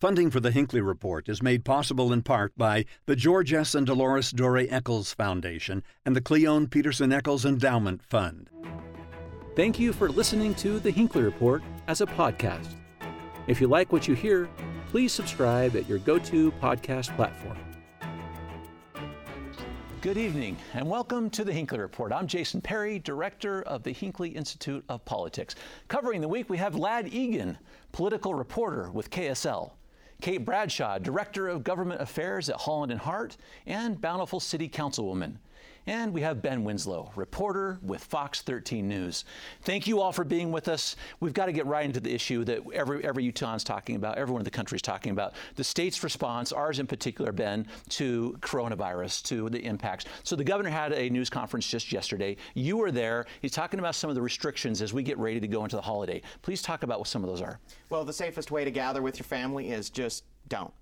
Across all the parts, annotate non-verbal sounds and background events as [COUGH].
Funding for the Hinckley Report is made possible in part by the George S. and Dolores Doré Eccles Foundation and the Cleone Peterson Eccles Endowment Fund. Thank you for listening to the Hinckley Report as a podcast. If you like what you hear, please subscribe at your go to podcast platform. Good evening and welcome to the Hinckley Report. I'm Jason Perry, director of the Hinckley Institute of Politics. Covering the week, we have Ladd Egan, political reporter with KSL. Kate Bradshaw, Director of Government Affairs at Holland and Hart, and Bountiful City Councilwoman. And we have Ben Winslow, reporter with Fox 13 News. Thank you all for being with us. We've got to get right into the issue that every, every Utahns talking about, everyone in the country is talking about. The state's response, ours in particular, Ben, to coronavirus, to the impacts. So the governor had a news conference just yesterday. You were there. He's talking about some of the restrictions as we get ready to go into the holiday. Please talk about what some of those are. Well, the safest way to gather with your family is just don't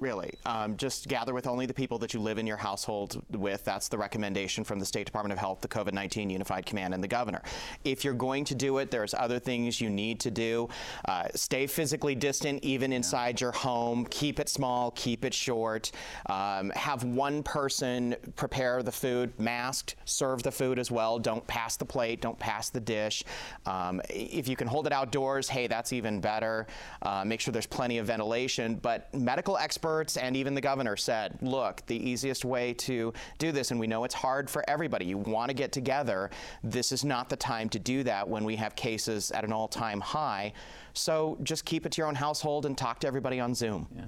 really. Um, just gather with only the people that you live in your household with. That's the recommendation from the State Department of Health, the COVID 19 Unified Command, and the governor. If you're going to do it, there's other things you need to do. Uh, stay physically distant, even inside your home. Keep it small, keep it short. Um, have one person prepare the food, masked, serve the food as well. Don't pass the plate, don't pass the dish. Um, if you can hold it outdoors, hey, that's even better. Uh, make sure there's plenty of ventilation. But medical experts experts and even the governor said, look, the easiest way to do this, and we know it's hard for everybody, you want to get together, this is not the time to do that when we have cases at an all time high. So just keep it to your own household and talk to everybody on Zoom. Yeah.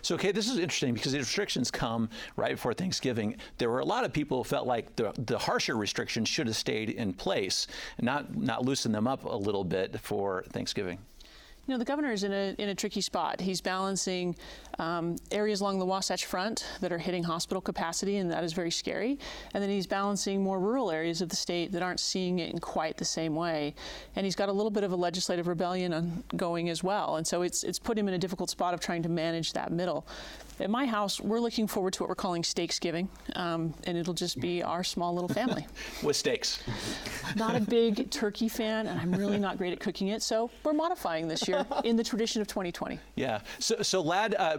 So, okay, this is interesting because the restrictions come right before Thanksgiving. There were a lot of people who felt like the, the harsher restrictions should have stayed in place not, not loosen them up a little bit for Thanksgiving. You know, the governor is in a, in a tricky spot. He's balancing um, areas along the Wasatch Front that are hitting hospital capacity, and that is very scary. And then he's balancing more rural areas of the state that aren't seeing it in quite the same way. And he's got a little bit of a legislative rebellion going as well. And so it's, it's put him in a difficult spot of trying to manage that middle. At my house, we're looking forward to what we're calling Steaksgiving, um, and it'll just be our small little family. [LAUGHS] With steaks. Not a big turkey fan, and I'm really not great at cooking it, so we're modifying this year [LAUGHS] in the tradition of 2020. Yeah. So, so Ladd, uh,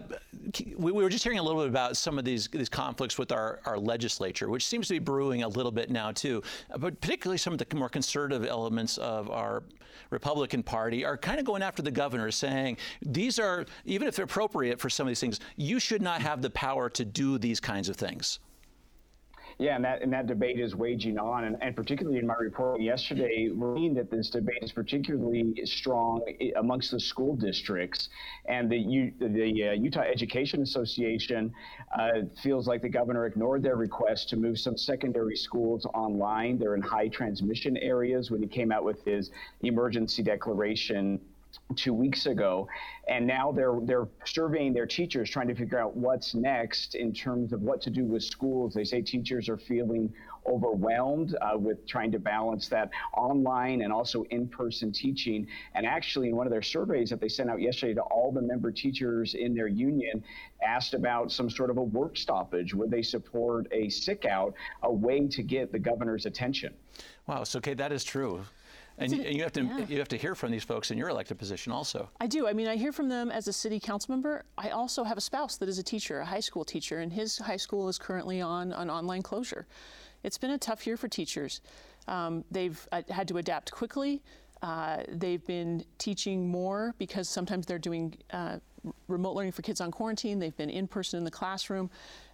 we, we, were just hearing a little bit about some of these these conflicts with our, our legislature, which seems to be brewing a little bit now too. Uh, but particularly some of the more conservative elements of our Republican Party are kind of going after the governor, saying these are even if they're appropriate for some of these things, you should not have the power to do these kinds of things. Yeah, and that and that debate is waging on, and, and particularly in my report yesterday, we're seeing that this debate is particularly strong amongst the school districts, and the U, the uh, Utah Education Association uh, feels like the governor ignored their request to move some secondary schools online. They're in high transmission areas when he came out with his emergency declaration two weeks ago, and now they're they're surveying their teachers, trying to figure out what's next in terms of what to do with schools. They say teachers are feeling overwhelmed uh, with trying to balance that online and also in-person teaching. And actually, in one of their surveys that they sent out yesterday to all the member teachers in their union, asked about some sort of a work stoppage. Would they support a sick out, a way to get the governor's attention? Wow. So, okay, that is true. And you, you, have to yeah. you have to hear from these folks in your elected position also. I do. I mean, I hear from them as a city council member. I also have a spouse that is a teacher, a high school teacher, and his high school is currently on an online closure. It's been a tough year for teachers. Um, they've uh, had to adapt quickly. Uh, they've been teaching more because sometimes they're doing uh, remote learning for kids on quarantine. They've been in person in the classroom.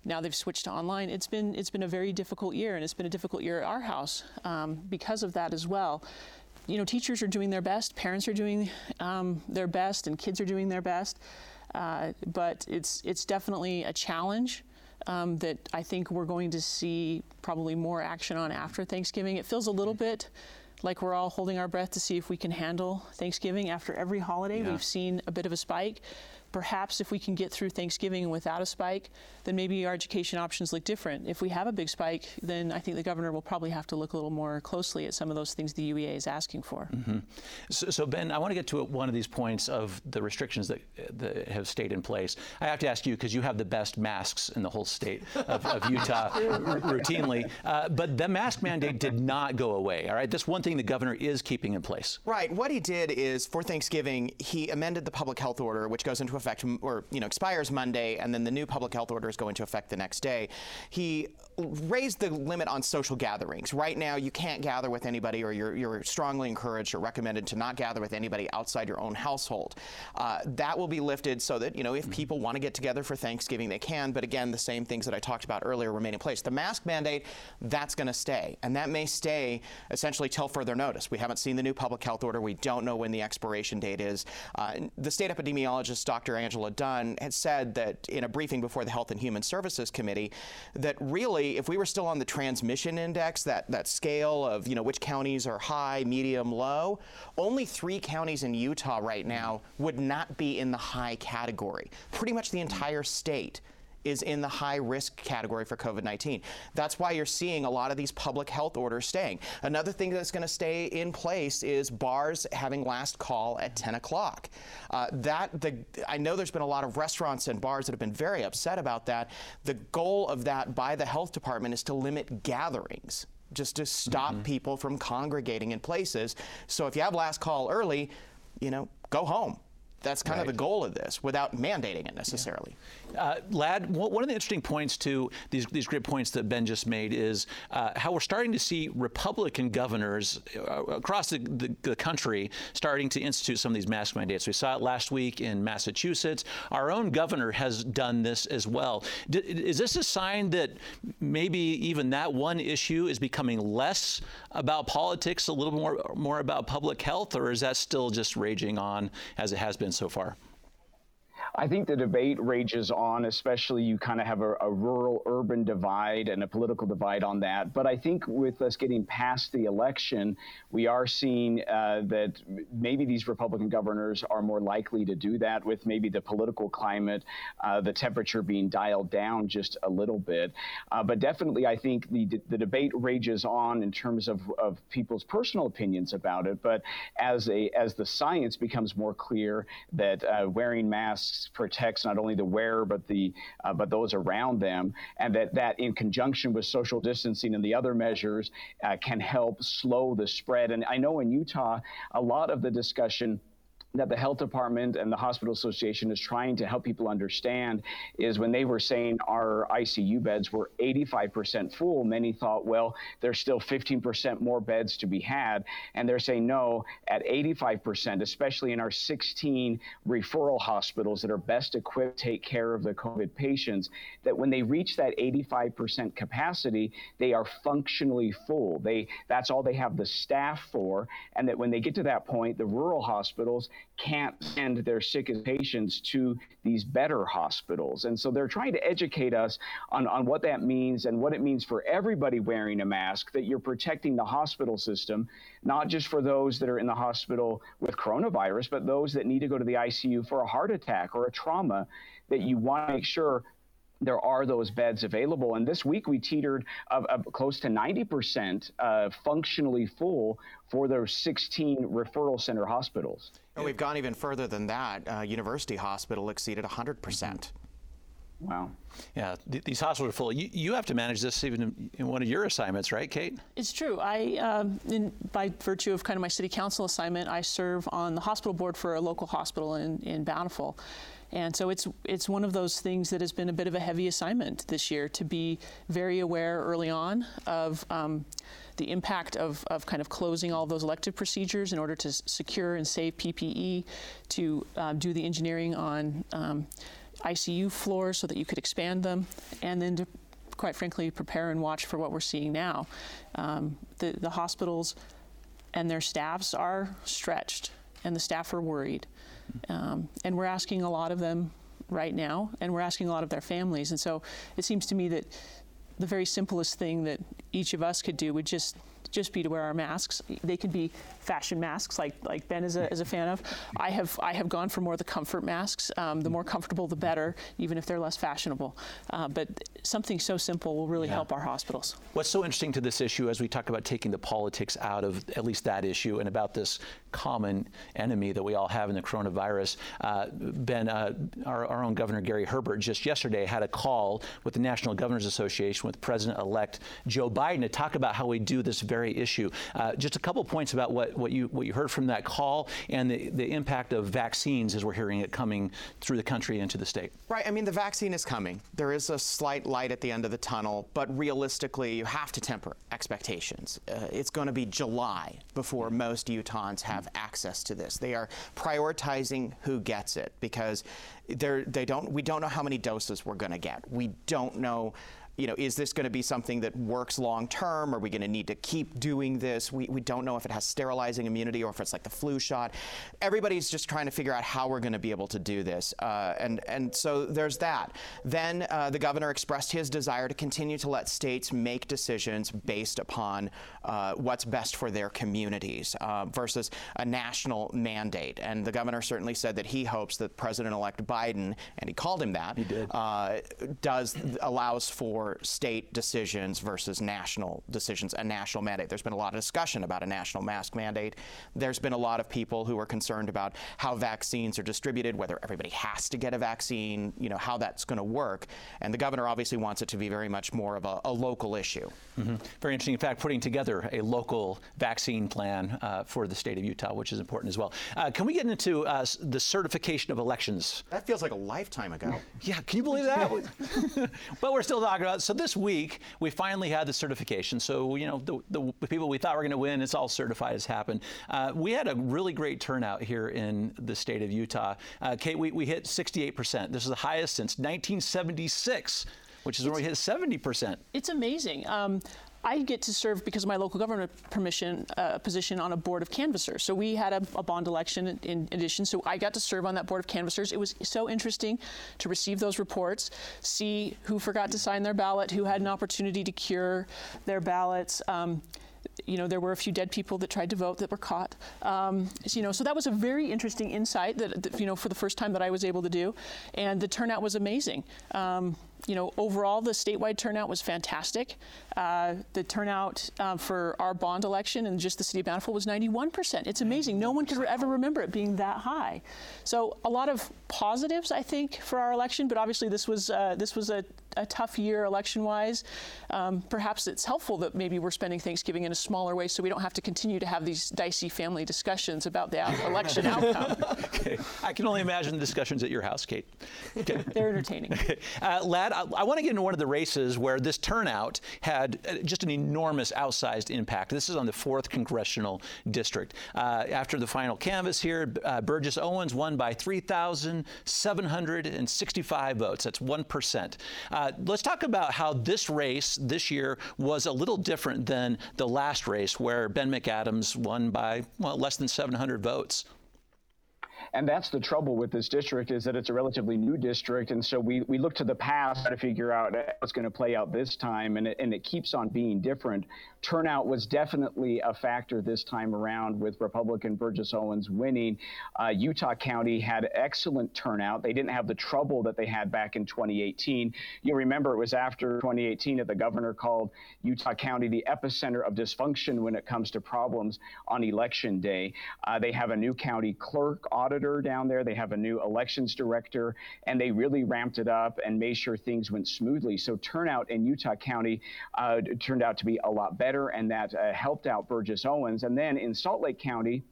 Now they've switched to online. It's been it's been a very difficult year, and it's been a difficult year at our house um, because of that as well you know, teachers are doing their best, parents are doing um, their best, and kids are doing their best. Uh, but it's it's definitely a challenge um, that I think we're going to see probably more action on after Thanksgiving. It feels a little bit like we're all holding our breath to see if we can handle Thanksgiving. After every holiday, yeah. we've seen a bit of a spike perhaps if we can get through Thanksgiving without a spike, then maybe our education options look different. If we have a big spike, then I think the governor will probably have to look a little more closely at some of those things the UEA is asking for. Mm-hmm. So, so, Ben, I want to get to one of these points of the restrictions that, that have stayed in place. I have to ask you because you have the best masks in the whole state of, of [LAUGHS] Utah routinely, uh, but the mask mandate did not go away. All right, that's one thing the governor is keeping in place. Right. What he did is for Thanksgiving, he amended the public health order, which goes into effect, or you know, expires Monday, and then the new public health orders go into effect the next day. He raised the limit on social gatherings. Right now, you can't gather with anybody, or you're, you're strongly encouraged or recommended to not gather with anybody outside your own household. Uh, that will be lifted so that you know if people want to get together for Thanksgiving, they can. But again, the same things that I talked about earlier remain in place. The mask mandate, that's going to stay, and that may stay essentially till further notice. We haven't seen the new public health order. We don't know when the expiration date is. Uh, the state epidemiologist, Dr. Angela Dunn, had said that in a briefing before the Health and Human Services Committee that really, if we were still on the transmission index, that, that scale of you know which counties are high, medium, low, only three counties in Utah right now would not be in the high category. Pretty much the entire state is in the high risk category for COVID 19. That's why you're seeing a lot of these public health orders staying. Another thing that's going to stay in place is bars having last call at 10 o'clock. Uh, that the I know there's been a lot of restaurants and bars that have been very upset about that. The goal of that by the health department is to limit gatherings. Just to stop mm-hmm. people from congregating in places. So if you have last call early, you know, go home that's kind right. of the goal of this without mandating it necessarily. Yeah. Uh, Ladd, one of the interesting points to these, these great points that Ben just made is uh, how we're starting to see Republican governors uh, across the, the, the, country starting to institute some of these mask mandates. We saw it last week in Massachusetts. Our own governor has done this as well. D- is this a sign that maybe even that one issue is becoming less about politics, a little more, more about public health, or is that still just raging on as it has been? So far? I think the debate rages on, especially you kind of have a, a rural urban divide and a political divide on that. But I think with us getting past the election, we are seeing uh, that maybe these Republican governors are more likely to do that with maybe the political climate, uh, the temperature being dialed down just a little bit. Uh, but definitely, I think the, the debate rages on in terms of, of people's personal opinions about it. But as, a, as the science becomes more clear that uh, wearing masks protects not only the wearer but the uh, but those around them, and that that in conjunction with social distancing and the other measures uh, can help slow the spread. And I know in Utah, a lot of the discussion that the health department and the hospital association is trying to help people understand is when they were saying our ICU beds were 85% full, many thought, well, there's still 15% more beds to be had. And they're saying, no, at 85%, especially in our 16 referral hospitals that are best equipped to take care of the COVID patients, that when they reach that 85% capacity, they are functionally full. They That's all they have the staff for. And that when they get to that point, the rural hospitals can't send their sickest patients to these better hospitals. And so they're trying to educate us on, on what that means and what it means for everybody wearing a mask, that you're protecting the hospital system, not just for those that are in the hospital with coronavirus, but those that need to go to the ICU for a heart attack or a trauma, that you want to make sure there are those beds available. And this week we teetered of, of close to 90% uh, functionally full for those 16 referral center hospitals. And we've gone even further than that. Uh, University Hospital exceeded 100%. percent Wow. Yeah, th- these hospitals are full. You, you have to manage this even in, in one of your assignments, right, Kate? It's true. I, um, in, by virtue of kind of my city council assignment, I serve on the hospital board for a local hospital in, in Bountiful. And so it's it's one of those things that has been a bit of a heavy assignment this year to be very aware early on of um, the impact of, of kind of closing all those elective procedures in order to secure and save PPE, to um, do the engineering on um, ICU floors so that you could expand them, and then to quite frankly prepare and watch for what we're seeing now. Um, the, the hospitals and their staffs are stretched, and the staff are worried. Um, and we're asking a lot of them right now, and we're asking a lot of their families. And so it seems to me that the very simplest thing that each of us could do would just just be to wear our masks. They could be fashion masks, like like Ben is a, is a fan of. I have I have gone for more the comfort masks. Um, the more comfortable, the better, even if they're less fashionable. Uh, but something so simple will really yeah. help our hospitals. What's so interesting to this issue, as we talk about taking the politics out of at least that issue, and about this common enemy that we all have in the coronavirus. Uh, ben, uh, our, our, own Governor Gary Herbert just yesterday had a call with the National Governors Association with President-elect Joe Biden to talk about how we do this very issue. Uh, just a couple points about what, what you what you heard from that call and the, the impact of vaccines as we're hearing it coming through the country into the state. Right. I mean, the vaccine is coming. There is a slight light at the end of the tunnel, but realistically, you have to temper expectations. Uh, it's going to be July before most Utahns have access to this. They are prioritizing who gets it because they don't. We don't know how many doses we're going to get. We don't know you know, is this going to be something that works long term? Are we going to need to keep doing this? We, we don't know if it has sterilizing immunity or if it's like the flu shot. Everybody's just trying to figure out how we're going to be able to do this. Uh, and, and so there's that. Then uh, the governor expressed his desire to continue to let states make decisions based upon uh, what's best for their communities uh, versus a national mandate. And the governor certainly said that he hopes that President elect Biden, and he called him that, uh, does allows for state decisions versus national decisions, a national mandate. There's been a lot of discussion about a national mask mandate. There's been a lot of people who are concerned about how vaccines are distributed, whether everybody has to get a vaccine, you know, how that's going to work. And the governor obviously wants it to be very much more of a, a local issue. Mm-hmm. Very interesting. In fact, putting together a local vaccine plan uh, for the state of Utah, which is important as well. Uh, can we get into uh, the certification of elections? That feels like a lifetime ago. Yeah, can you believe that? [LAUGHS] but we're still talking about so this week we finally had the certification. So you know the, the people we thought were going to win, it's all certified has happened. Uh, we had a really great turnout here in the state of Utah. Uh, Kate, we, we hit 68%. This is the highest since 1976 which is when we hit 70%. It's amazing. Um, I get to serve because of my local government permission uh, position on a board of canvassers. So we had a, a, bond election in, in addition. So I got to serve on that board of canvassers. It was so interesting to receive those reports, see who forgot to sign their ballot, who had an opportunity to cure their ballots. Um, you know, there were a few dead people that tried to vote that were caught. Um, you know, so that was a very interesting insight that, that, you know, for the first time that I was able to do, and the turnout was amazing. Um, you know, overall, the statewide turnout was fantastic. Uh, the turnout uh, for our bond election and just the city of Bountiful was 91%. It's amazing. No one could ever remember it being that high. So a lot of positives, I think, for our election. But obviously, this was uh, this was a, a, tough year election-wise. Um, perhaps it's helpful that maybe we're spending Thanksgiving in a smaller way, so we don't have to continue to have these dicey family discussions about the election [LAUGHS] outcome. Okay. I can only imagine the discussions at your house, Kate. Okay. [LAUGHS] They're entertaining. Uh, Ladd, I, I want to get into one of the races where this turnout had uh, just an enormous outsized impact. This is on the 4th Congressional District. Uh, after the final canvass here, uh, Burgess Owens won by 3,765 votes. That's 1%. Uh, let's talk about how this race this year was a little different than the last race where Ben McAdams won by, well, less than 700 votes. And that's the trouble with this district is that it's a relatively new district. And so we, we look to the past to figure out what's going to play out this time. And it, and it keeps on being different. Turnout was definitely a factor this time around with Republican Burgess Owens winning. Uh, Utah County had excellent turnout. They didn't have the trouble that they had back in 2018. You'll remember it was after 2018 that the governor called Utah County the epicenter of dysfunction when it comes to problems on election day. Uh, they have a new county clerk auditor auditor down there. They have a new elections director, and they really ramped it up and made sure things went smoothly. So turnout in Utah County uh, turned out to be a lot better, and that uh, helped out Burgess Owens. And then in Salt Lake County,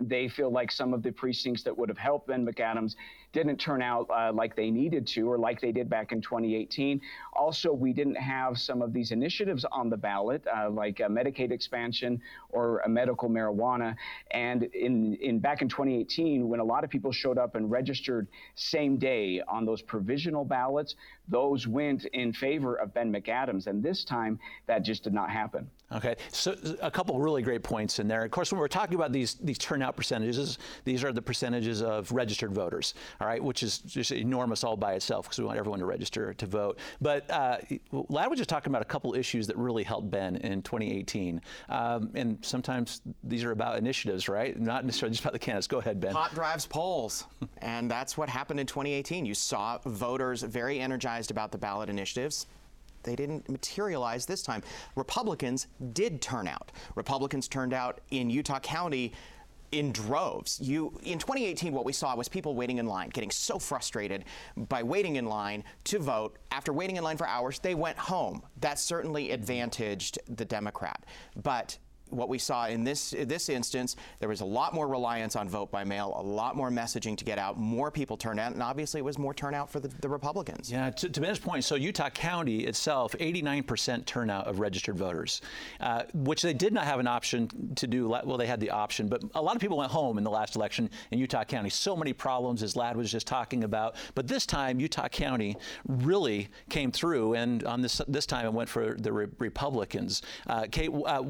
they feel like some of the precincts that would have helped Ben McAdams didn't turn out uh, like they needed to or like they did back in 2018. Also, we didn't have some of these initiatives on the ballot, uh, like Medicaid expansion or medical marijuana. And in, in back in 2018, when a lot of people showed up and registered same day on those provisional ballots, those went in favor of Ben McAdams. And this time, that just did not happen. Okay, so a couple really great points in there. Of course, when we're talking about these these turnout percentages, these are the percentages of registered voters all right, which is just enormous all by itself because we want everyone to register to vote. But uh, Ladd was just talking about a couple issues that really helped Ben in 2018. Um, and sometimes these are about initiatives, right? Not necessarily just about the candidates. Go ahead, Ben. Hot drives polls. and that's what happened in 2018. You saw voters very energized about the ballot initiatives they didn't materialize this time. Republicans did turn out. Republicans turned out in Utah County in droves. You in 2018, what we saw was people waiting in line, getting so frustrated by waiting in line to vote. After waiting in line for hours, they went home. That certainly advantaged the Democrat, but what we saw in this this instance, there was a lot more reliance on vote by mail, a lot more messaging to get out, more people turned out, and obviously it was more turnout for the, the Republicans. Yeah, to, to Ben's point, so Utah County itself, 89% turnout of registered voters, uh, which they did not have an option to do. Well, they had the option, but a lot of people went home in the last election in Utah County. So many problems, as Ladd was just talking about. But this time, Utah County really came through, and on this this time it went for the re- Republicans. Uh, Kate, uh,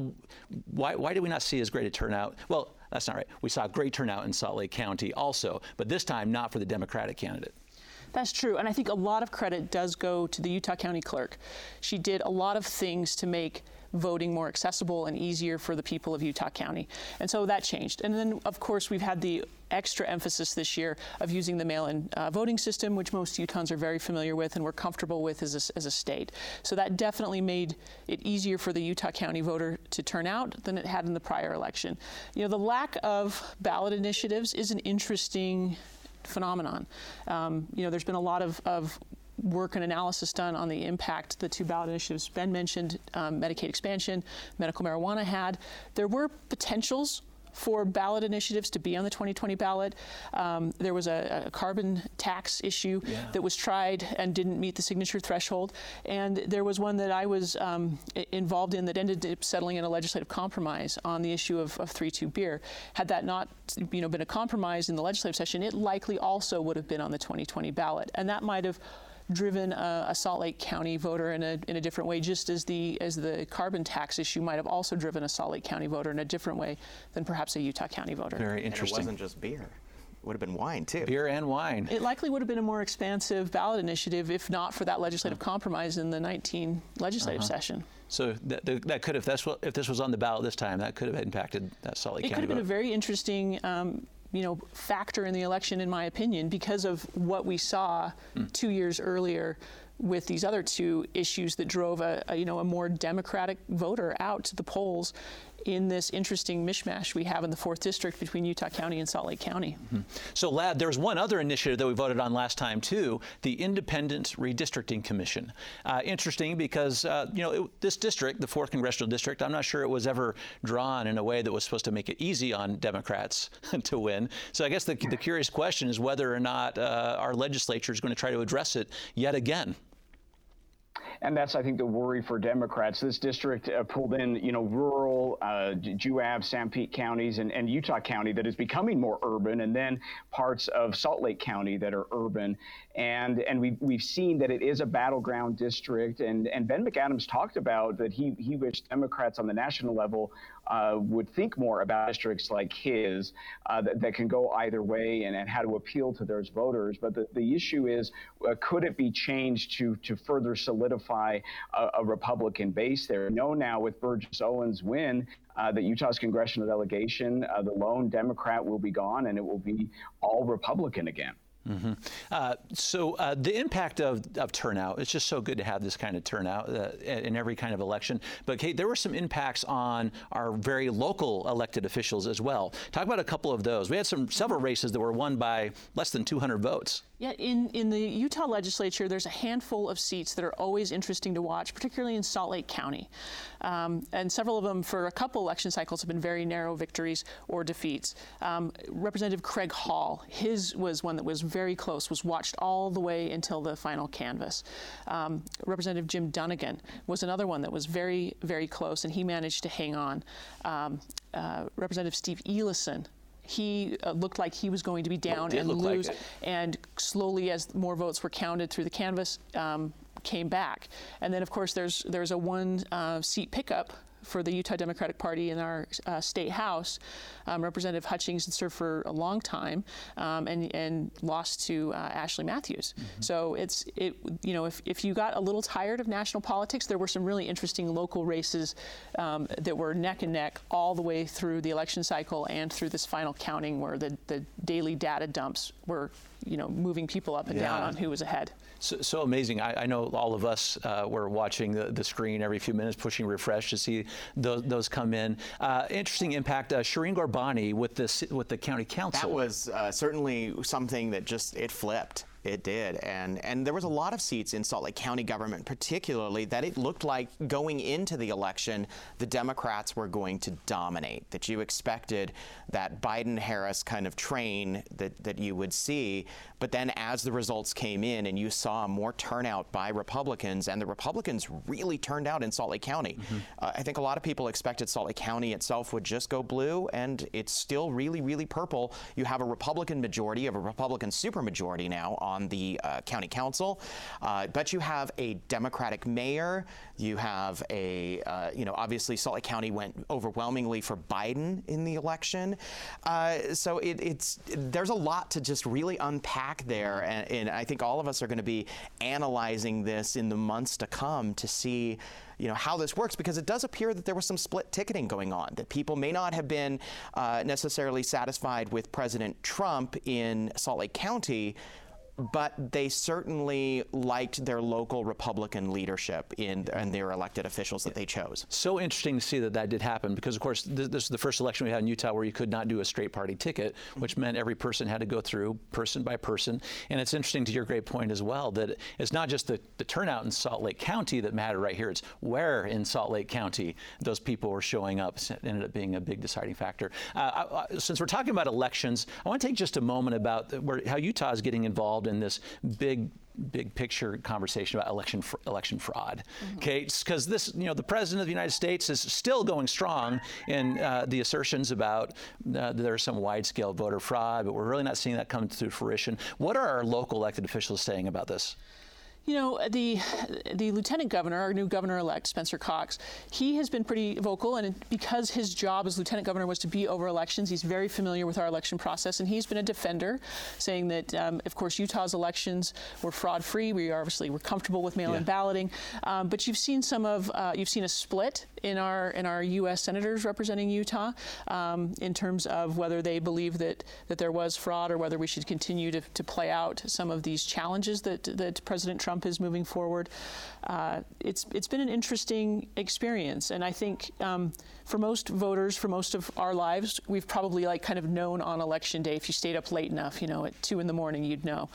why, why did we not see as great a turnout? Well, that's not right. We saw a great turnout in Salt Lake County also, but this time not for the Democratic candidate. That's true. And I think a lot of credit does go to the Utah County clerk. She did a lot of things to make voting more accessible and easier for the people of Utah County. And so that changed. And then, of course, we've had the extra emphasis this year of using the mail-in uh, voting system, which most Utahns are very familiar with and we're comfortable with as a, as a state. So that definitely made it easier for the Utah County voter to turn out than it had in the prior election. You know, the lack of ballot initiatives is an interesting phenomenon. Um, you know, there's been a lot of, of work and analysis done on the impact the two ballot initiatives Ben mentioned, um, Medicaid expansion, medical marijuana had. There were potentials for ballot initiatives to be on the 2020 ballot. Um, there was a, a, carbon tax issue yeah. that was tried and didn't meet the signature threshold. And there was one that I was um, involved in that ended up settling in a legislative compromise on the issue of, of 3-2 beer. Had that not you know, been a compromise in the legislative session, it likely also would have been on the 2020 ballot. And that might have driven a, a, Salt Lake County voter in a, in a different way, just as the as the carbon tax issue might have also driven a Salt Lake County voter in a different way than perhaps a Utah County voter. Very interesting. And it wasn't just beer. It would have been wine too. Beer and wine. It likely would have been a more expansive ballot initiative if not for that legislative uh-huh. compromise in the 19 legislative uh-huh. session. So that, that could have that's what if this was on the ballot this time that could have impacted that Salt Lake it County. It could have vote. been a very interesting um, you know, factor in the election, in my opinion, because of what we saw mm. two years earlier with these other two issues that drove a, a, you know a more democratic voter out to the polls in this interesting mishmash we have in the fourth district between Utah County and Salt Lake County. Mm-hmm. So, Ladd, there's one other initiative that we voted on last time too: the Independent Redistricting Commission. Uh, interesting because uh, you know it, this district, the fourth congressional district, I'm not sure it was ever drawn in a way that was supposed to make it easy on Democrats [LAUGHS] to win. So, I guess the, the curious question is whether or not uh, our legislature is going to try to address it yet again. And that's, I think, the worry for Democrats. This district uh, pulled in, you know, rural, uh, Juab, Sanpete counties, and, and Utah County that is becoming more urban, and then parts of Salt Lake County that are urban. And and we we've seen that it is a battleground district. And and Ben McAdams talked about that he he wished Democrats on the national level uh, would think more about districts like his uh, that, that, can go either way and, and how to appeal to those voters. But the, the issue is, uh, could it be changed to to further solidify a, a Republican base there? We know now with Burgess Owens' win. Uh, that Utah's congressional delegation, uh, the lone Democrat will be gone, and it will be all Republican again. Mm-hmm. Uh, so uh, the impact of, of turnout, it's just so good to have this kind of turnout uh, in every kind of election. But Kate, there were some impacts on our very local elected officials as well. Talk about a couple of those. We had some several races that were won by less than 200 votes. Yeah, in, in the Utah legislature, there's a handful of seats that are always interesting to watch, particularly in Salt Lake County. Um, and several of them, for a couple election cycles, have been very narrow victories or defeats. Um, Representative Craig Hall, his was one that was very close, was watched all the way until the final canvass. Um, Representative Jim Dunnigan was another one that was very, very close, and he managed to hang on. Um, uh, Representative Steve Eliason he uh, looked like he was going to be down and lose. Like and slowly, as more votes were counted through the canvass, um, came back. And then, of course, there's there's a one uh, seat pickup for the Utah Democratic Party in our uh, state house. Um, Representative Hutchings had served for a long time um, and, and lost to uh, Ashley Matthews. Mm-hmm. So it's it you know if, if you got a little tired of national politics, there were some really interesting local races um, that were neck and neck all the way through the election cycle and through this final counting where the, the daily data dumps were you know, moving people up and Yeah. down on who was ahead. So, so amazing. I, I know all of us uh, were watching the, the screen every few minutes, pushing refresh to see those, those come in. Uh, interesting impact. Uh, Shireen Ghorbani with the with the county council. That was uh, certainly something that just it flipped. It did, and and there was a lot of seats in Salt Lake County government, particularly that it looked like going into the election, the Democrats were going to dominate. That you expected that Biden-Harris kind of train that that you would see, but then as the results came in, and you saw more turnout by Republicans, and the Republicans really turned out in Salt Lake County. Uh, I think a lot of people expected Salt Lake County itself would just go blue, and it's still really, really purple. You have a Republican majority, have a Republican supermajority now on the uh, county council, uh, but you have a Democratic mayor. You have a, uh, you know, obviously Salt Lake County went overwhelmingly for Biden in the election. Uh, so it, it's there's a lot to just really unpack there, and, and I think all of us are going to be analyzing this in the months to come to see you know how this works because it does appear that there was some split ticketing going on that people may not have been uh, necessarily satisfied with President Trump in Salt Lake County but they certainly liked their local Republican leadership in and their elected officials that they chose. So interesting to see that that did happen because, of course, th- this is the first election we had in Utah where you could not do a straight party ticket, which meant every person had to go through person by person. And it's interesting to your great point as well that it's not just the, the turnout in Salt Lake County that mattered right here, it's where in Salt Lake County those people were showing up. It ended up being a big deciding factor. Uh, I, I, since we're talking about elections, I want to take just a moment about where, how Utah is getting involved in this big big picture conversation about election fr- election fraud. Okay, because this, you know, the president of the United States is still going strong in uh, the assertions about uh, there's some wide scale voter fraud, but we're really not seeing that come to fruition. What are our local elected officials saying about this? You know, the the lieutenant governor, our new governor-elect Spencer Cox, he has been pretty vocal, and because his job as lieutenant governor was to be over elections, he's very familiar with our election process, and he's been a defender, saying that, um, of course, Utah's elections were fraud-free. We obviously were comfortable with mail-in Yeah. balloting, um, but you've seen some of uh, you've seen a split in our in our U.S. senators representing Utah um, in terms of whether they believe that that there was fraud or whether we should continue to, to play out some of these challenges that that President Trump is moving forward. Uh, it's it's been an interesting experience, and I think um, for most voters, for most of our lives, we've probably like kind of known on election day. If you stayed up late enough, you know, at two in the morning, you'd know.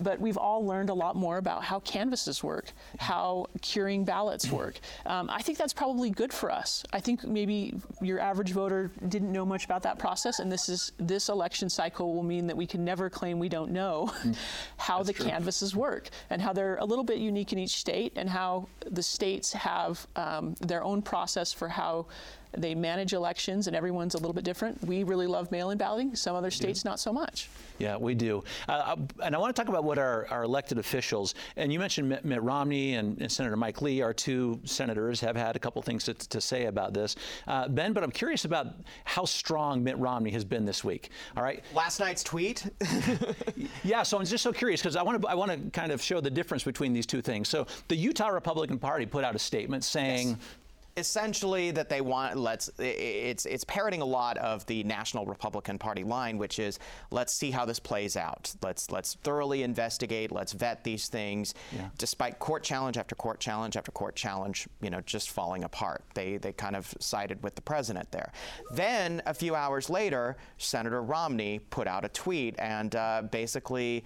But we've all learned a lot more about how canvases work, how curing ballots work. Um, I think that's probably good for us. I think maybe your average voter didn't know much about that process, and this is this election cycle will mean that we can never claim we don't know [LAUGHS] how the canvases work and how they're a little bit unique in each state, and how the states have um, their own process for how they manage elections, and everyone's a little bit different. We really love mail-in balloting. Some other states not so much. Yeah, we do. Uh, and I want to talk about what our, our elected officials, and you mentioned Mitt, Mitt Romney and, and Senator Mike Lee, our two senators, have had a couple things to, to say about this. Uh, ben, but I'm curious about how strong Mitt Romney has been this week. All right. Last night's tweet [LAUGHS] Yeah, so I'm just so curious because I want to I want to kind of show the difference between these two things. So the Utah Republican Party put out a statement saying. Essentially that they want let's it's it's parroting a lot of the national republican party line which is let's see how this plays out. Let's let's thoroughly investigate. Let's vet these things. Despite court challenge after court challenge after court challenge you know just falling apart. They they kind of sided with the president there. Then a few hours later senator romney put out a tweet and uh, basically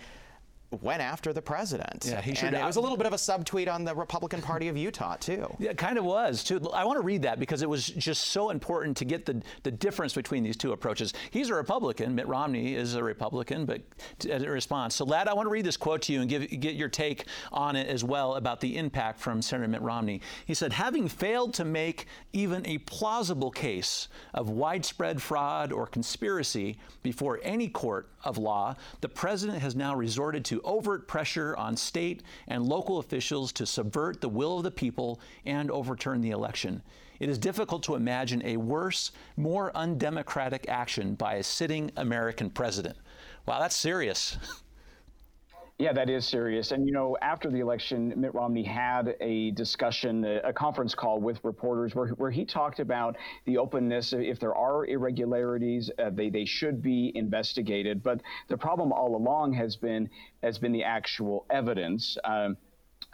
went after the president Yeah, he sure and it was a little bit of a subtweet on the republican party of utah too Yeah, it kind of was too. I want to read that because it was just so important to get the, the difference between these two approaches. He's a Republican. Mitt Romney is a Republican, but as a uh, response. So, Ladd, I want to read this quote to you and give get your take on it as well about the impact from Senator Mitt Romney. He said, "Having failed to make even a plausible case of widespread fraud or conspiracy before any court of law, the president has now resorted to overt pressure on state and local officials to subvert the will of the people and overturn the election. It is difficult to imagine a worse, more undemocratic action by a sitting American president. Wow, that's serious. [LAUGHS] Yeah, that is serious. And, you know, after the election, Mitt Romney had a discussion, a, conference call with reporters where, where he talked about the openness. If there are irregularities, uh, they, they should be investigated. But the problem all along has been has been the actual evidence. Um,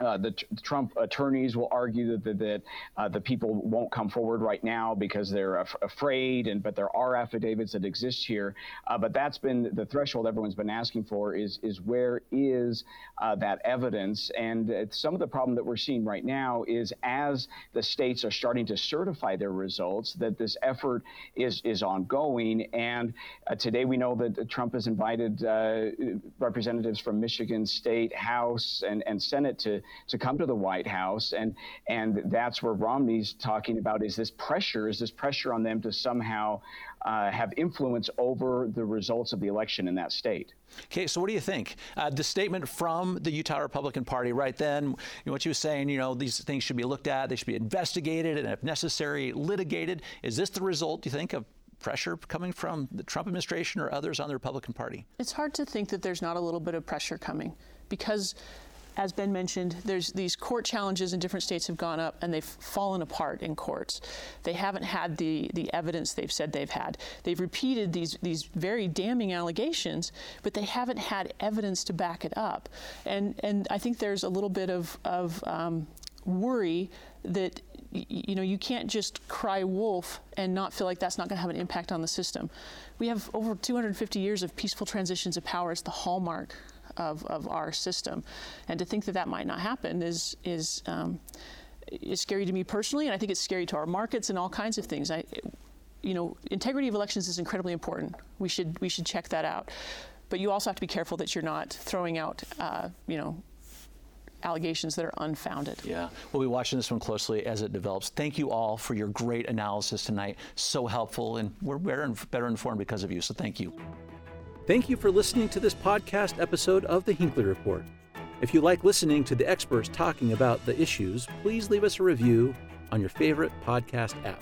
uh, the, the, Trump attorneys will argue that, that, uh, the people won't come forward right now because they're af- afraid, and but there are affidavits that exist here. Uh, but that's been the threshold everyone's been asking for is is where is uh, that evidence? And some of the problem that we're seeing right now is as the states are starting to certify their results, that this effort is is ongoing. And uh, today we know that Trump has invited representatives from Michigan State House and, and Senate to to come to the White House, and and that's where Romney's talking about is this pressure, is this pressure on them to somehow uh, have influence over the results of the election in that state. Okay, so what do you think? Uh, the statement from the Utah Republican Party right then, you know, what you were saying, you know, these things should be looked at, they should be investigated, and if necessary, litigated. Is this the result, do you think, of pressure coming from the Trump administration or others on the Republican Party? It's hard to think that there's not a little bit of pressure coming because as Ben mentioned, there's these court challenges in different states have gone up and they've fallen apart in courts. They haven't had the, the evidence they've said they've had. They've repeated these, these very damning allegations, but they haven't had evidence to back it up. And, and I think there's a little bit of, of um, worry that you know you can't just cry wolf and not feel like that's not going to have an impact on the system. We have over 250 years of peaceful transitions of power. It's the hallmark of, of our system. And to think that that might not happen is, is, um, is scary to me personally, and I think it's scary to our markets and all kinds of things. I, you know, integrity of elections is incredibly important. We should, we should check that out. But you also have to be careful that you're not throwing out, uh, you know, allegations that are unfounded. Yeah, we'll be watching this one closely as it develops. Thank you all for your great analysis tonight. So helpful, and we're better, better informed because of you. So thank you. Thank you for listening to this podcast episode of the Hinckley Report. If you like listening to the experts talking about the issues, please leave us a review on your favorite podcast app.